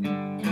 Mm-hmm.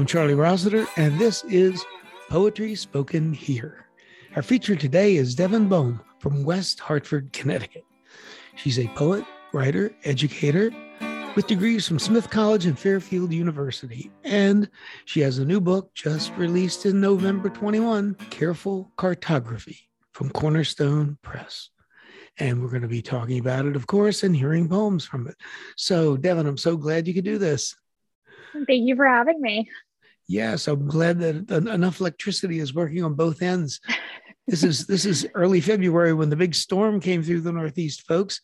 I'm Charlie Rossiter, and this is Poetry Spoken Here. Our feature today is Devin Bohm from West Hartford, Connecticut. She's a poet, writer, educator with degrees from Smith College and Fairfield University. And she has a new book just released in November 21 Careful Cartography from Cornerstone Press. And we're going to be talking about it, of course, and hearing poems from it. So, Devin, I'm so glad you could do this. Thank you for having me. Yes, I'm glad that enough electricity is working on both ends. This is this is early February when the big storm came through the Northeast, folks,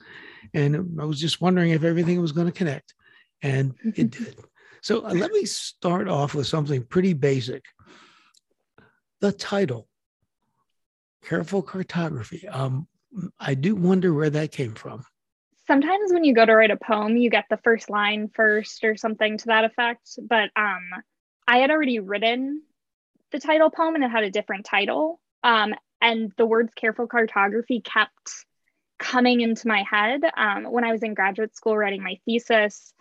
and I was just wondering if everything was going to connect, and it did. So uh, let me start off with something pretty basic. The title, "Careful Cartography." Um, I do wonder where that came from sometimes when you go to write a poem, you get the first line first or something to that effect. But um, I had already written the title poem and it had a different title. Um, and the words careful cartography kept coming into my head. Um, when I was in graduate school writing my thesis,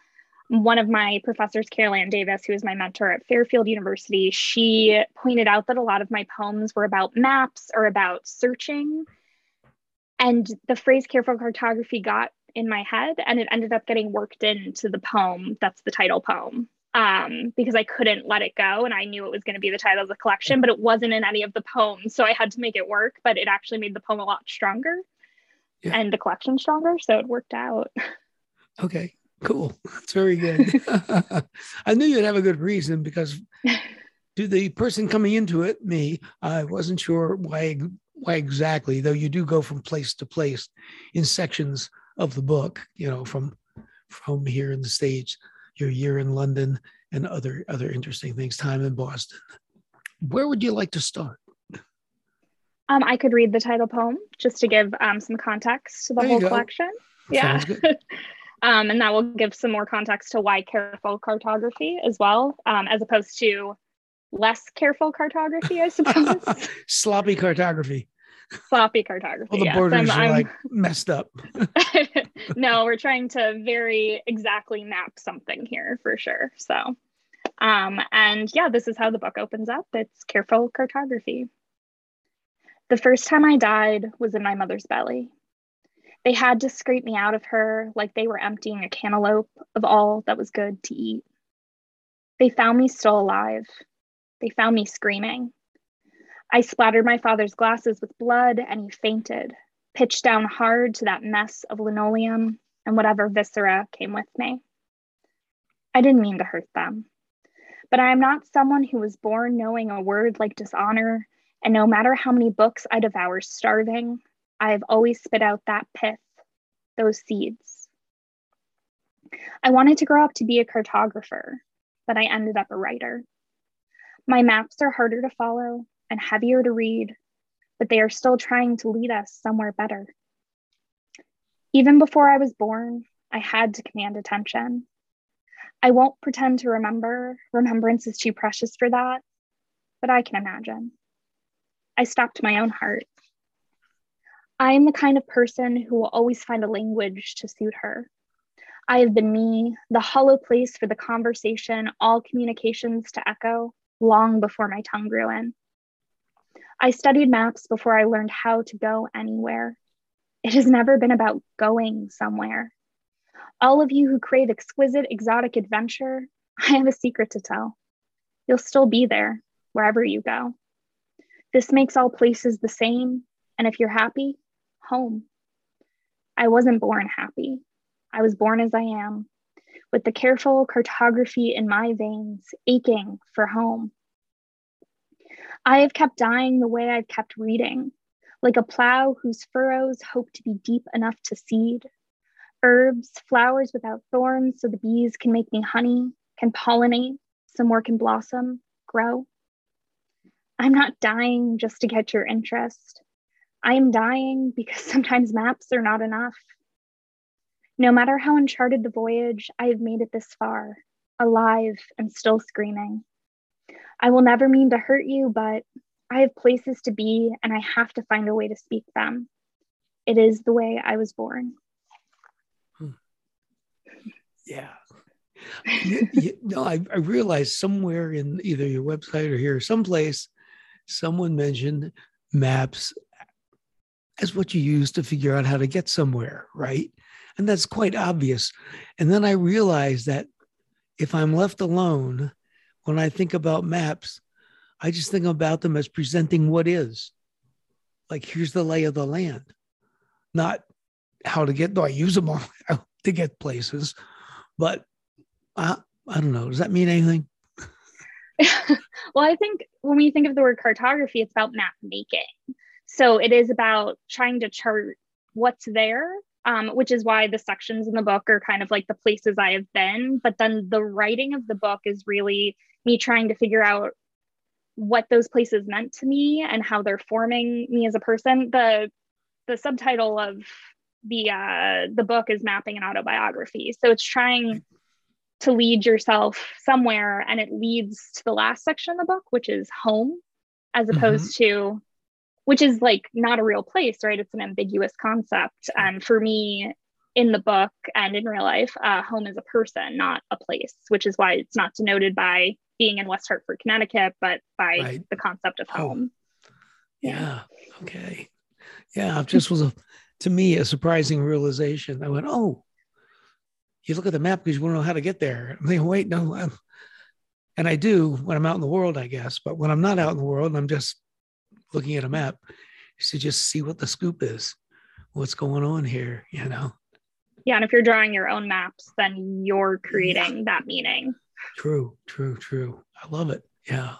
one of my professors, Carol Ann Davis, who was my mentor at Fairfield University, she pointed out that a lot of my poems were about maps or about searching. And the phrase careful cartography got in my head and it ended up getting worked into the poem that's the title poem um, because I couldn't let it go and I knew it was going to be the title of the collection, but it wasn't in any of the poems. So I had to make it work, but it actually made the poem a lot stronger yeah. and the collection stronger. So it worked out. Okay, cool. That's very good. I knew you'd have a good reason because to the person coming into it, me, I wasn't sure why why exactly, though you do go from place to place in sections of the book, you know, from from here in the States, your year in London and other other interesting things, time in Boston. Where would you like to start? Um, I could read the title poem just to give um, some context to the there whole collection. Yeah. um, and that will give some more context to why careful cartography as well, um, as opposed to less careful cartography, I suppose. Sloppy cartography sloppy cartography. All the yes. borders I'm, are I'm, like messed up. no, we're trying to very exactly map something here for sure. So, um, and yeah, this is how the book opens up. It's careful cartography. The first time I died was in my mother's belly. They had to scrape me out of her like they were emptying a cantaloupe of all that was good to eat. They found me still alive. They found me screaming. I splattered my father's glasses with blood and he fainted, pitched down hard to that mess of linoleum and whatever viscera came with me. I didn't mean to hurt them. But I am not someone who was born knowing a word like dishonor, and no matter how many books I devour starving, I have always spit out that pith, those seeds. I wanted to grow up to be a cartographer, but I ended up a writer. My maps are harder to follow, and heavier to read, but they are still trying to lead us somewhere better. Even before I was born, I had to command attention. I won't pretend to remember, remembrance is too precious for that, but I can imagine. I stopped my own heart. I am the kind of person who will always find a language to suit her. I have been me, the hollow place for the conversation, all communications to echo, long before my tongue grew in. I studied maps before I learned how to go anywhere. It has never been about going somewhere. All of you who crave exquisite, exotic adventure, I have a secret to tell. You'll still be there wherever you go. This makes all places the same, and if you're happy, home. I wasn't born happy. I was born as I am, with the careful cartography in my veins, aching for home. I have kept dying the way I've kept reading, like a plow whose furrows hope to be deep enough to seed. Herbs, flowers without thorns, so the bees can make me honey, can pollinate, some more can blossom, grow. I'm not dying just to get your interest. I am dying because sometimes maps are not enough. No matter how uncharted the voyage, I have made it this far, alive and still screaming. I will never mean to hurt you, but I have places to be and I have to find a way to speak them. It is the way I was born. Hmm. Yeah. you, you, no, I, I realized somewhere in either your website or here, someplace, someone mentioned maps as what you use to figure out how to get somewhere, right? And that's quite obvious. And then I realized that if I'm left alone, when I think about maps, I just think about them as presenting what is. Like, here's the lay of the land, not how to get, though I use them all to get places. But I, I don't know. Does that mean anything? well, I think when we think of the word cartography, it's about map making. So it is about trying to chart what's there, um, which is why the sections in the book are kind of like the places I have been. But then the writing of the book is really me trying to figure out what those places meant to me and how they're forming me as a person. The the subtitle of the uh, the book is mapping an autobiography. So it's trying to lead yourself somewhere, and it leads to the last section of the book, which is home, as mm-hmm. opposed mm-hmm. to which is like not a real place, right? It's an ambiguous concept. And for me, in the book and in real life, uh, home is a person, not a place, which is why it's not denoted by being in West Hartford, Connecticut, but by right. the concept of oh. home. Yeah. Okay. Yeah. It just was a, to me, a surprising realization. I went, oh, you look at the map because you want to know how to get there. I'm thinking, wait, no. I'm, and I do when I'm out in the world, I guess. But when I'm not out in the world, I'm just looking at a map is to just see what the scoop is, what's going on here, you know? Yeah. And if you're drawing your own maps, then you're creating yeah. that meaning. True, true, true. I love it. Yeah.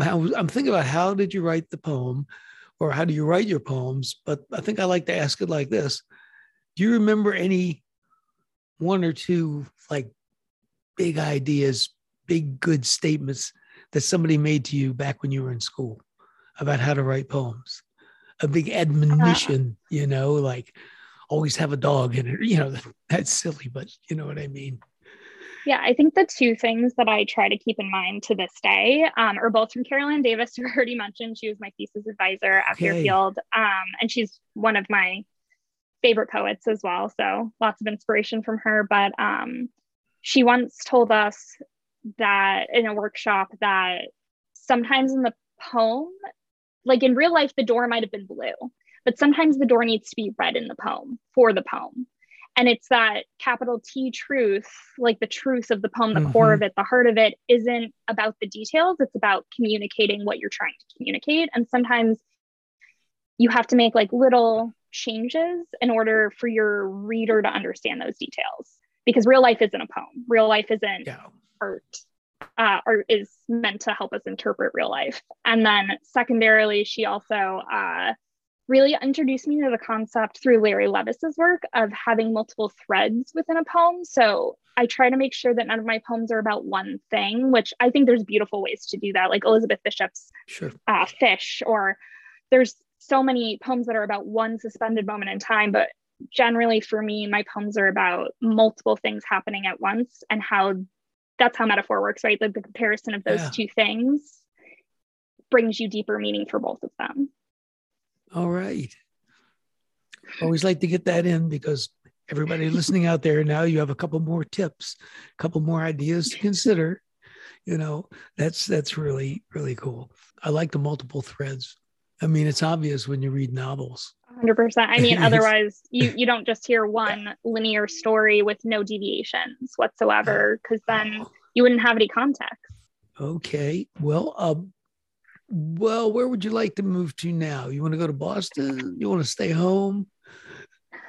I'm thinking about how did you write the poem or how do you write your poems? But I think I like to ask it like this Do you remember any one or two like big ideas, big good statements that somebody made to you back when you were in school? about how to write poems. A big admonition, you know, like always have a dog in it. You know, that's silly, but you know what I mean. Yeah, I think the two things that I try to keep in mind to this day um, are both from Carol Ann Davis, who I already mentioned. She was my thesis advisor at okay. Fairfield, um, and she's one of my favorite poets as well. So lots of inspiration from her. But um, she once told us that in a workshop that sometimes in the poem like in real life, the door might have been blue, but sometimes the door needs to be red in the poem for the poem. And it's that capital T truth, like the truth of the poem, the mm-hmm. core of it, the heart of it isn't about the details. It's about communicating what you're trying to communicate. And sometimes you have to make like little changes in order for your reader to understand those details because real life isn't a poem. Real life isn't yeah. art uh, or is meant to help us interpret real life. And then secondarily, she also uh, really introduced me to the concept through Larry Levis's work of having multiple threads within a poem. So I try to make sure that none of my poems are about one thing, which I think there's beautiful ways to do that, like Elizabeth Bishop's sure. uh, Fish, or there's so many poems that are about one suspended moment in time, but generally for me, my poems are about multiple things happening at once and how that's how metaphor works, right? Like the comparison of those yeah. two things brings you deeper meaning for both of them. All right. Always like to get that in because everybody listening out there now, you have a couple more tips, a couple more ideas to consider. You know, that's that's really really cool. I like the multiple threads. I mean, it's obvious when you read novels. 100%. I mean, otherwise, you, you don't just hear one linear story with no deviations whatsoever, because then you wouldn't have any context. Okay. Well, uh, well, where would you like to move to now? You want to go to Boston? You want to stay home?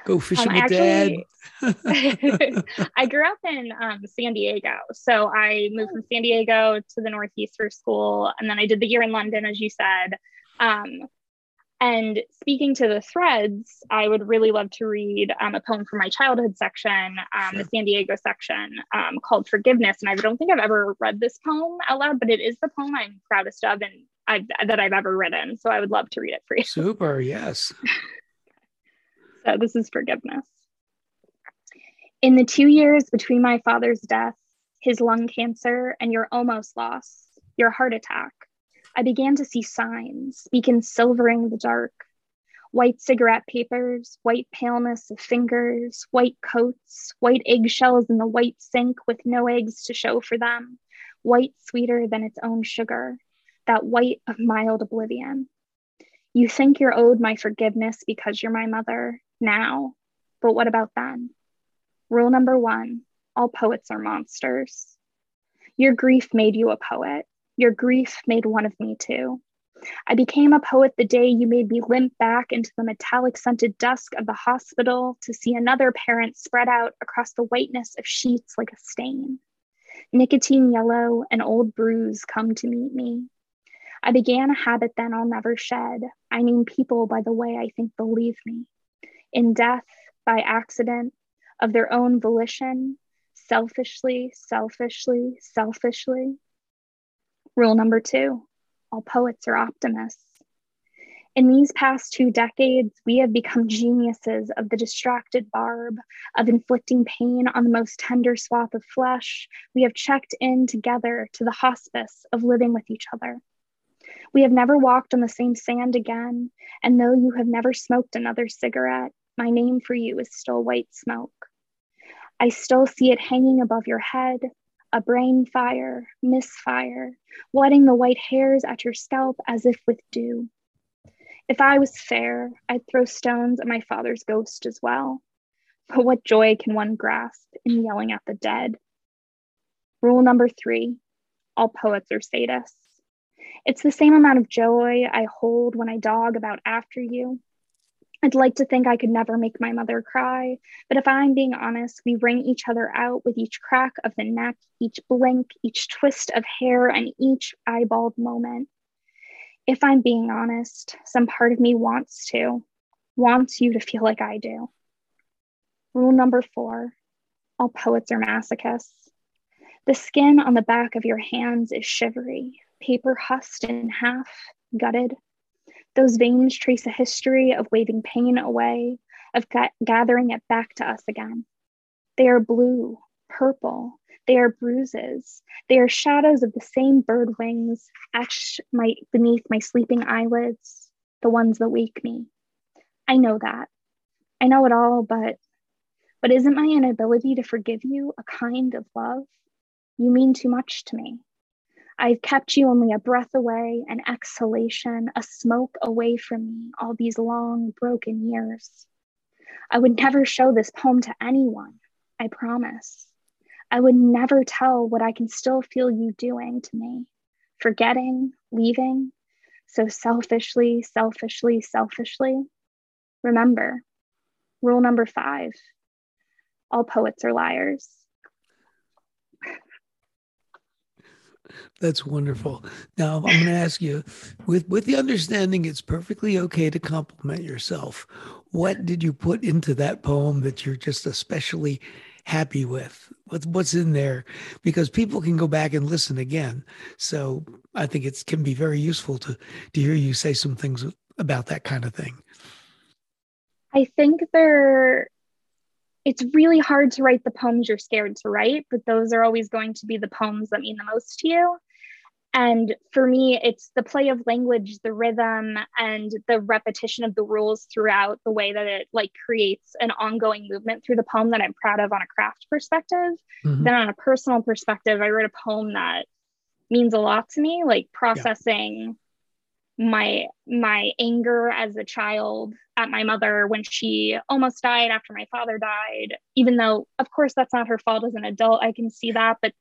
Go fishing um, with actually, dad. I grew up in um, San Diego, so I moved from San Diego to the Northeast for school, and then I did the year in London, as you said. Um, and speaking to the threads, I would really love to read um, a poem from my childhood section, um, sure. the San Diego section, um, called Forgiveness. And I don't think I've ever read this poem out loud, but it is the poem I'm proudest of and I've, that I've ever written. So I would love to read it for you. Super, yes. so this is Forgiveness. In the two years between my father's death, his lung cancer, and your almost loss, your heart attack, I began to see signs, beacons silvering the dark. White cigarette papers, white paleness of fingers, white coats, white eggshells in the white sink with no eggs to show for them, white sweeter than its own sugar, that white of mild oblivion. You think you're owed my forgiveness because you're my mother now, but what about then? Rule number one all poets are monsters. Your grief made you a poet. Your grief made one of me too. I became a poet the day you made me limp back into the metallic scented dusk of the hospital to see another parent spread out across the whiteness of sheets like a stain. Nicotine yellow, an old bruise come to meet me. I began a habit then I'll never shed. I name people by the way I think leave me. In death, by accident, of their own volition, selfishly, selfishly, selfishly. Rule number two all poets are optimists. In these past two decades, we have become geniuses of the distracted barb, of inflicting pain on the most tender swath of flesh. We have checked in together to the hospice of living with each other. We have never walked on the same sand again, and though you have never smoked another cigarette, my name for you is still white smoke. I still see it hanging above your head, a brain fire, misfire, wetting the white hairs at your scalp as if with dew. If I was fair, I'd throw stones at my father's ghost as well. But what joy can one grasp in yelling at the dead? Rule number three all poets are sadists. It's the same amount of joy I hold when I dog about after you I'd like to think I could never make my mother cry, but if I'm being honest, we wring each other out with each crack of the neck, each blink, each twist of hair, and each eyeballed moment. If I'm being honest, some part of me wants to, wants you to feel like I do. Rule number four all poets are masochists. The skin on the back of your hands is shivery, paper husked in half, gutted, those veins trace a history of waving pain away, of ga- gathering it back to us again. They are blue, purple, they are bruises. They are shadows of the same bird wings etched my, beneath my sleeping eyelids, the ones that wake me. I know that. I know it all, but but isn't my inability to forgive you a kind of love? You mean too much to me. I've kept you only a breath away, an exhalation, a smoke away from me all these long, broken years. I would never show this poem to anyone, I promise. I would never tell what I can still feel you doing to me, forgetting, leaving, so selfishly, selfishly, selfishly. Remember, rule number five all poets are liars. That's wonderful. Now I'm going to ask you, with with the understanding it's perfectly okay to compliment yourself. What did you put into that poem that you're just especially happy with? What's what's in there? Because people can go back and listen again. So I think it can be very useful to to hear you say some things about that kind of thing. I think there it's really hard to write the poems you're scared to write, but those are always going to be the poems that mean the most to you. And for me, it's the play of language, the rhythm, and the repetition of the rules throughout the way that it like creates an ongoing movement through the poem that I'm proud of on a craft perspective. Mm-hmm. Then on a personal perspective, I wrote a poem that means a lot to me, like processing my my anger as a child at my mother when she almost died after my father died. Even though of course that's not her fault as an adult i can see that but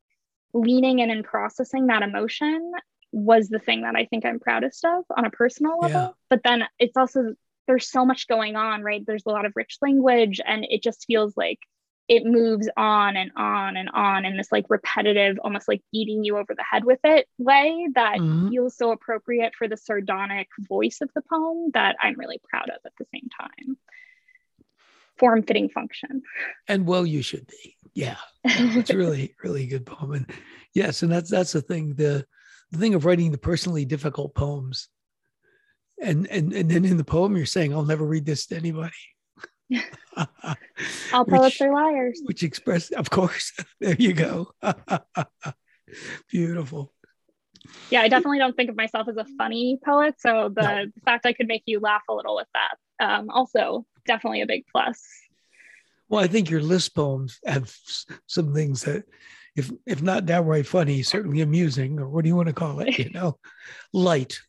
leaning in and processing that emotion was the thing that i think i'm proudest of on a personal level. Yeah. but then it's also there's so much going on right? There's a lot of rich language and it just feels like it moves on and on and on in this like repetitive, almost like beating you over the head with it way that mm-hmm. feels so appropriate for the sardonic voice of the poem that I'm really proud of at the same time. Form fitting function. And well, you should be. Yeah. it's really, really good poem. And yes, and that's that's the thing. The the thing of writing the personally difficult poems. And and and then in the poem you're saying, I'll never read this to anybody. All poets are liars. Which express, of course. there you go. Beautiful. Yeah, I definitely don't think of myself as a funny poet. So the, no. fact I could make you laugh a little with that, um, also definitely a big plus. Well, I think your list poems have some things that, if if not downright funny, certainly amusing, or what do you want to call it? You know, light.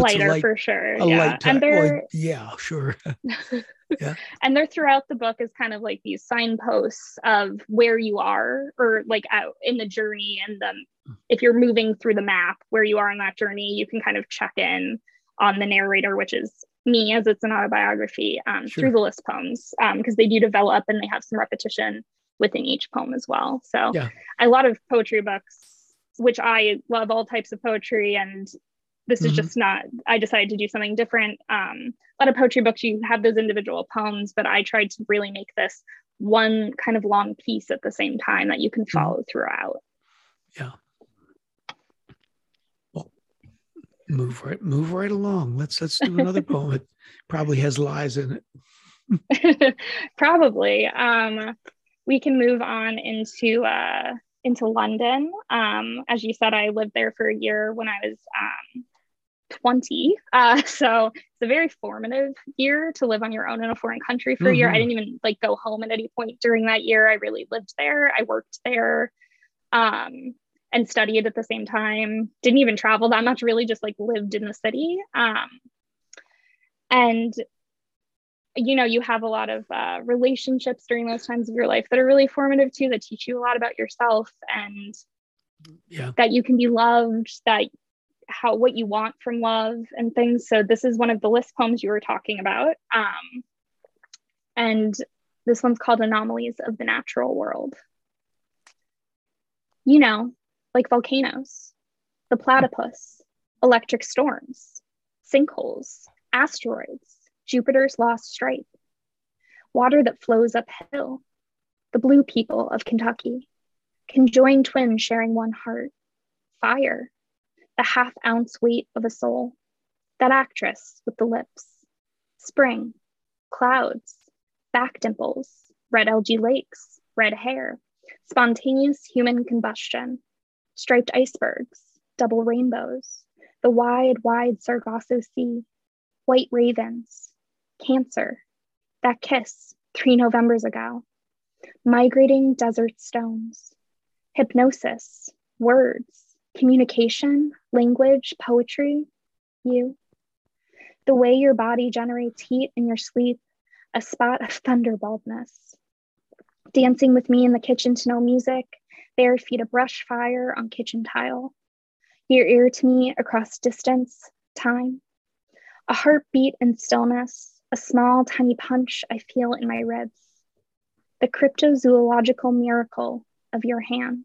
Lighter light, for sure. Yeah, and they're well, yeah, sure. yeah. and they're throughout the book as kind of like these signposts of where you are or like out in the journey and then if you're moving through the map where you are in that journey you can kind of check in on the narrator which is me as it's an autobiography um, sure. through the list poems because um, they do develop and they have some repetition within each poem as well so yeah. a lot of poetry books which i love all types of poetry and this is mm-hmm. just not i decided to do something different. Um, a lot of poetry books you have those individual poems but i tried to really make this one kind of long piece at the same time that you can mm-hmm. follow throughout. Yeah. Well move right move right along. Let's let's do another poem. It probably has lies in it. Probably. Um we can move on into uh into London. Um, as you said, I lived there for a year when I was um, 20. Uh, so it's a very formative year to live on your own in a foreign country for mm-hmm. a year. I mm-hmm. didn't even like go home at any point during that year. I really lived there. I worked there um, and studied at the same time. Didn't even travel that much, really just like lived in the city. Um, and you know, you have a lot of uh, relationships during those times of your life that are really formative too, that teach you a lot about yourself and yeah. that you can be loved, that how what you want from love and things. So this is one of the list poems you were talking about. Um, and this one's called Anomalies of the Natural World. You know, like volcanoes, the platypus, electric storms, sinkholes, asteroids, Jupiter's lost stripe, water that flows uphill, the blue people of Kentucky, conjoined twins sharing one heart, fire, the half ounce weight of a soul, that actress with the lips, spring, clouds, back dimples, red algae lakes, red hair, spontaneous human combustion, striped icebergs, double rainbows, the wide, wide Sargasso Sea, white ravens, cancer, that kiss three Novembers ago, migrating desert stones, hypnosis, words, communication, language, poetry, you. The way your body generates heat in your sleep, a spot of thunderbaldness. Dancing with me in the kitchen to no music, bare feet a brush fire on kitchen tile. Your ear to me across distance, time. A heartbeat in stillness, a small tiny punch I feel in my ribs. The cryptozoological miracle of your hands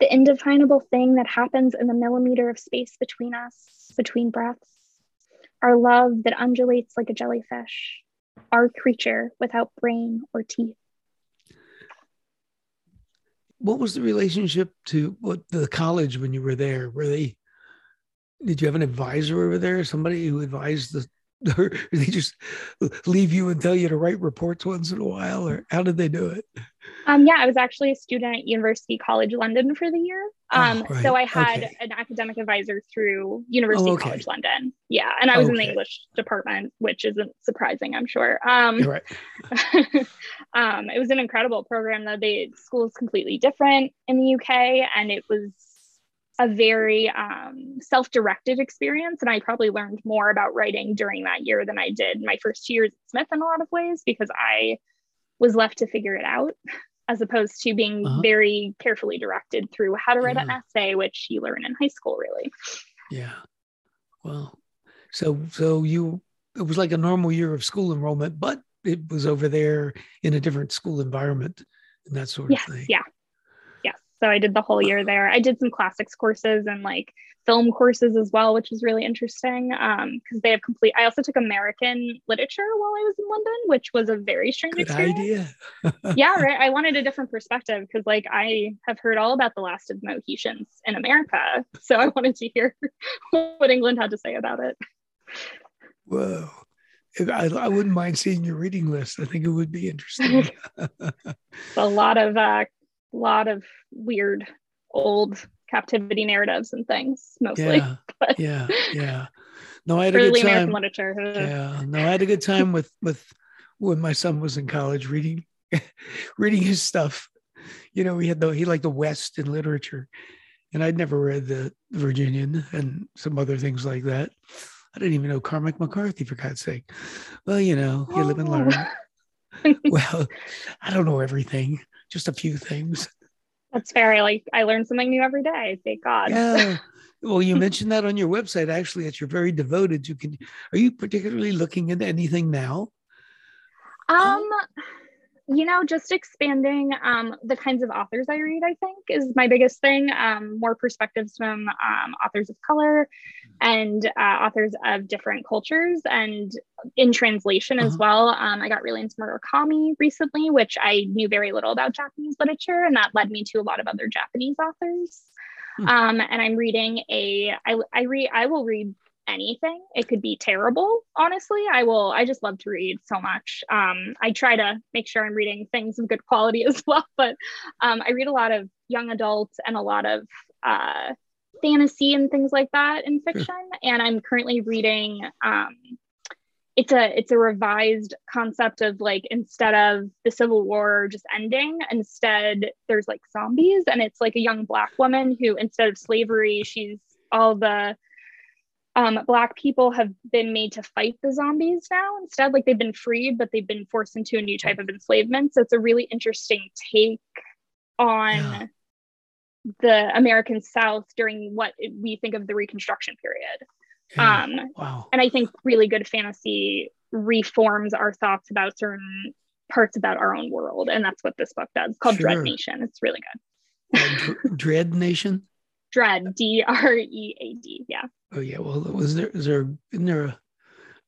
the indefinable thing that happens in the millimeter of space between us, between breaths, our love that undulates like a jellyfish, our creature without brain or teeth. What was the relationship to what the college when you were there? Were they did you have an advisor over there, somebody who advised the or they just leave you and tell you to write reports once in a while or how did they do it um, yeah i was actually a student at university college london for the year oh, um, oh, right. so i had okay. an academic advisor through university oh, okay. college london yeah and i was okay. in the english department which isn't surprising i'm sure um, right. um, it was an incredible program though the school is completely different in the uk and it was a very um, self-directed experience and i probably learned more about writing during that year than i did my first two years at smith in a lot of ways because i was left to figure it out as opposed to being uh-huh. very carefully directed through how to write yeah. an essay which you learn in high school really yeah well so so you it was like a normal year of school enrollment but it was over there in a different school environment and that sort yes, of thing yeah so I did the whole year there. I did some classics courses and like film courses as well, which was really interesting because um, they have complete. I also took American literature while I was in London, which was a very strange Good experience. idea. yeah, right. I wanted a different perspective because like I have heard all about the last of the Mohicans in America, so I wanted to hear what England had to say about it. Whoa. I, I wouldn't mind seeing your reading list. I think it would be interesting. a lot of uh, lot of weird old captivity narratives and things mostly. Yeah, but yeah, yeah. No, I had a good time. American literature. Yeah, no, I had a good time with with when my son was in college reading reading his stuff. You know, he had the he liked the West in literature, and I'd never read the Virginian and some other things like that. I didn't even know Cormac McCarthy for God's sake. Well, you know, you oh. live and oh. learn. well, I don't know everything just a few things. That's fair. I like I learn something new every day. Thank God. Yeah. Well, you mentioned that on your website actually that you're very devoted to. Can are you particularly looking into anything now? Um, you know, just expanding um, the kinds of authors I read, I think, is my biggest thing. Um, more perspectives from um, authors of color and uh, authors of different cultures and in translation uh-huh. as well. Um, I got really into Murakami recently, which I knew very little about Japanese literature, and that led me to a lot of other Japanese authors. Hmm. Um, and I'm reading a, I, I read, I will read anything. It could be terrible, honestly. I will, I just love to read so much. Um, I try to make sure I'm reading things of good quality as well, but um, I read a lot of young adults and a lot of uh, fantasy and things like that in fiction. and I'm currently reading, um, it's a it's a revised concept of like instead of the civil war just ending instead there's like zombies and it's like a young black woman who instead of slavery she's all the um, black people have been made to fight the zombies now. Instead like they've been freed but they've been forced into a new type of enslavement. So it's a really interesting take on yeah. the american south during what we think of the reconstruction period. Yeah. um wow. and i think really good fantasy reforms our thoughts about certain parts about our own world. And that's what this book does. It's called sure. dread nation. It's really good. Dread nation? Dread d-r-e-a-d yeah Oh yeah. Well, was there is there isn't there a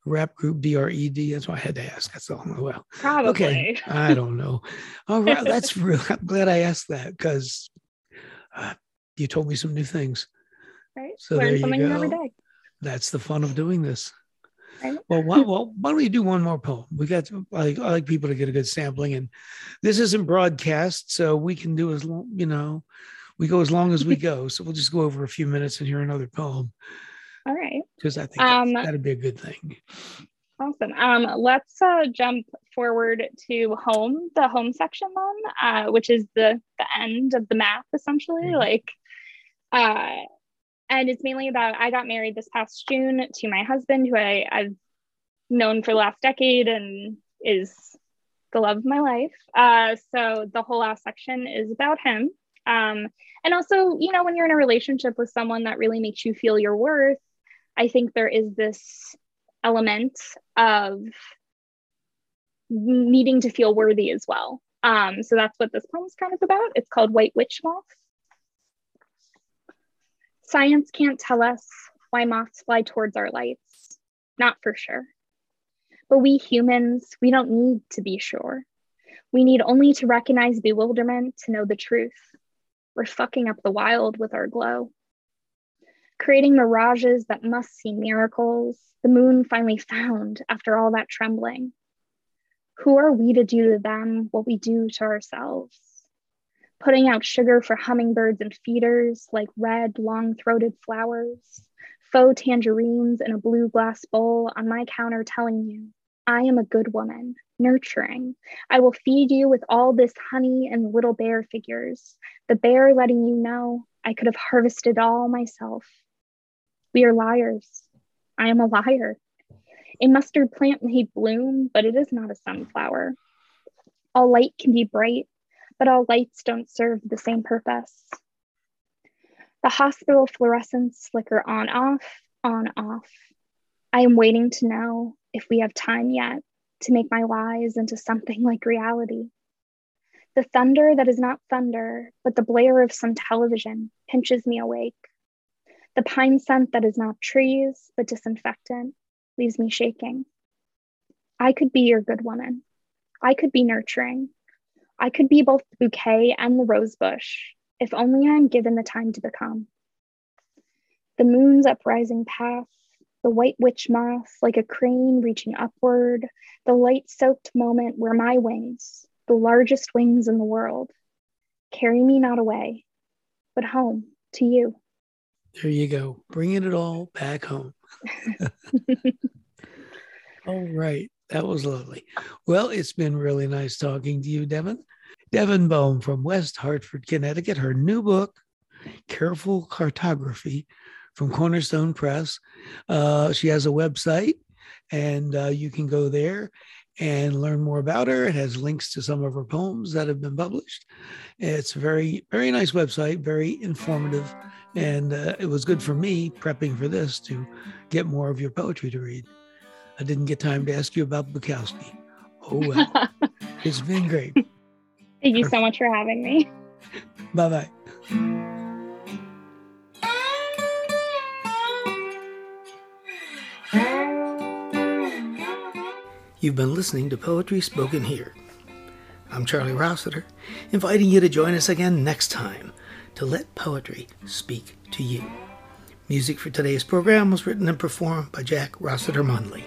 rap group D R E D? That's why I had to ask. That's all. Well, probably. Okay. I don't know. All right. That's real. I'm glad I asked that because uh, you told me some new things. Right. So Learn there something you go. every day. That's the fun of doing this. Right. Well, why, well, why don't we do one more poem? We got to, I, I like people to get a good sampling, and this isn't broadcast, so we can do as long, you know, we go as long as we go. So we'll just go over a few minutes and hear another poem. All right. Because I think um, that'd be a good thing. Awesome. Um, let's uh, jump forward to home, the home section then, uh, which is the the end of the map essentially. Mm-hmm. Like, uh, and it's mainly about I got married this past June to my husband, who I, I've known for the last decade and is the love of my life. Uh, so the whole last section is about him. Um, and also, you know, when you're in a relationship with someone that really makes you feel your worth, I think there is this element of needing to feel worthy as well. Um, so that's what this poem is kind of about. It's called White Witch Moth. Science can't tell us why moths fly towards our lights, not for sure. But we humans, we don't need to be sure. We need only to recognize bewilderment to know the truth. We're fucking up the wild with our glow creating mirages that must seem miracles, the moon finally found after all that trembling. Who are we to do to them what we do to ourselves? Putting out sugar for hummingbirds and feeders like red, long throated flowers, faux tangerines in a blue glass bowl on my counter telling you, I am a good woman, nurturing. I will feed you with all this honey and little bear figures, the bear letting you know I could have harvested all myself. We are liars. I am a liar. A mustard plant may bloom, but it is not a sunflower. All light can be bright, but all lights don't serve the same purpose. The hospital fluorescents flicker on off, on off. I am waiting to know if we have time yet to make my lies into something like reality. The thunder that is not thunder, but the blare of some television pinches me awake. The pine scent that is not trees, but disinfectant leaves me shaking. I could be your good woman. I could be nurturing. I could be both the bouquet and the rose bush, if only I am given the time to become. The moon's uprising path, the white witch moth like a crane reaching upward, the light soaked moment where my wings, the largest wings in the world, carry me not away, but home to you. There you go, bringing it all back home. all right, that was lovely. Well, it's been really nice talking to you, Devin. Devin Bohm from West Hartford, Connecticut. Her new book, Careful Cartography, from Cornerstone Press. Uh, she has a website, and uh, you can go there and learn more about her. It has links to some of her poems that have been published. It's a very, very nice website, very informative. And uh, it was good for me prepping for this to get more of your poetry to read. I didn't get time to ask you about Bukowski. Oh, well. it's been great. Thank you so much for having me. Bye bye. You've been listening to Poetry Spoken Here. I'm Charlie Rossiter, inviting you to join us again next time to let poetry speak to you. Music for today's program was written and performed by Jack Rossiter Munley.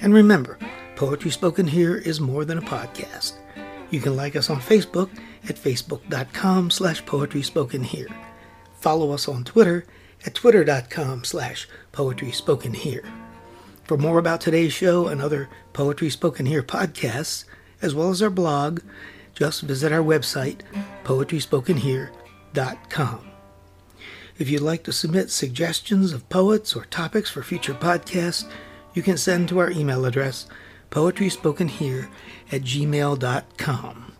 And remember, Poetry Spoken Here is more than a podcast. You can like us on Facebook at facebook.com slash poetry spoken here. Follow us on Twitter at twitter.com slash poetry spoken here. For more about today's show and other Poetry Spoken Here podcasts, as well as our blog, just visit our website, poetryspokenhere.com. If you'd like to submit suggestions of poets or topics for future podcasts, you can send to our email address, poetryspokenhere at gmail.com.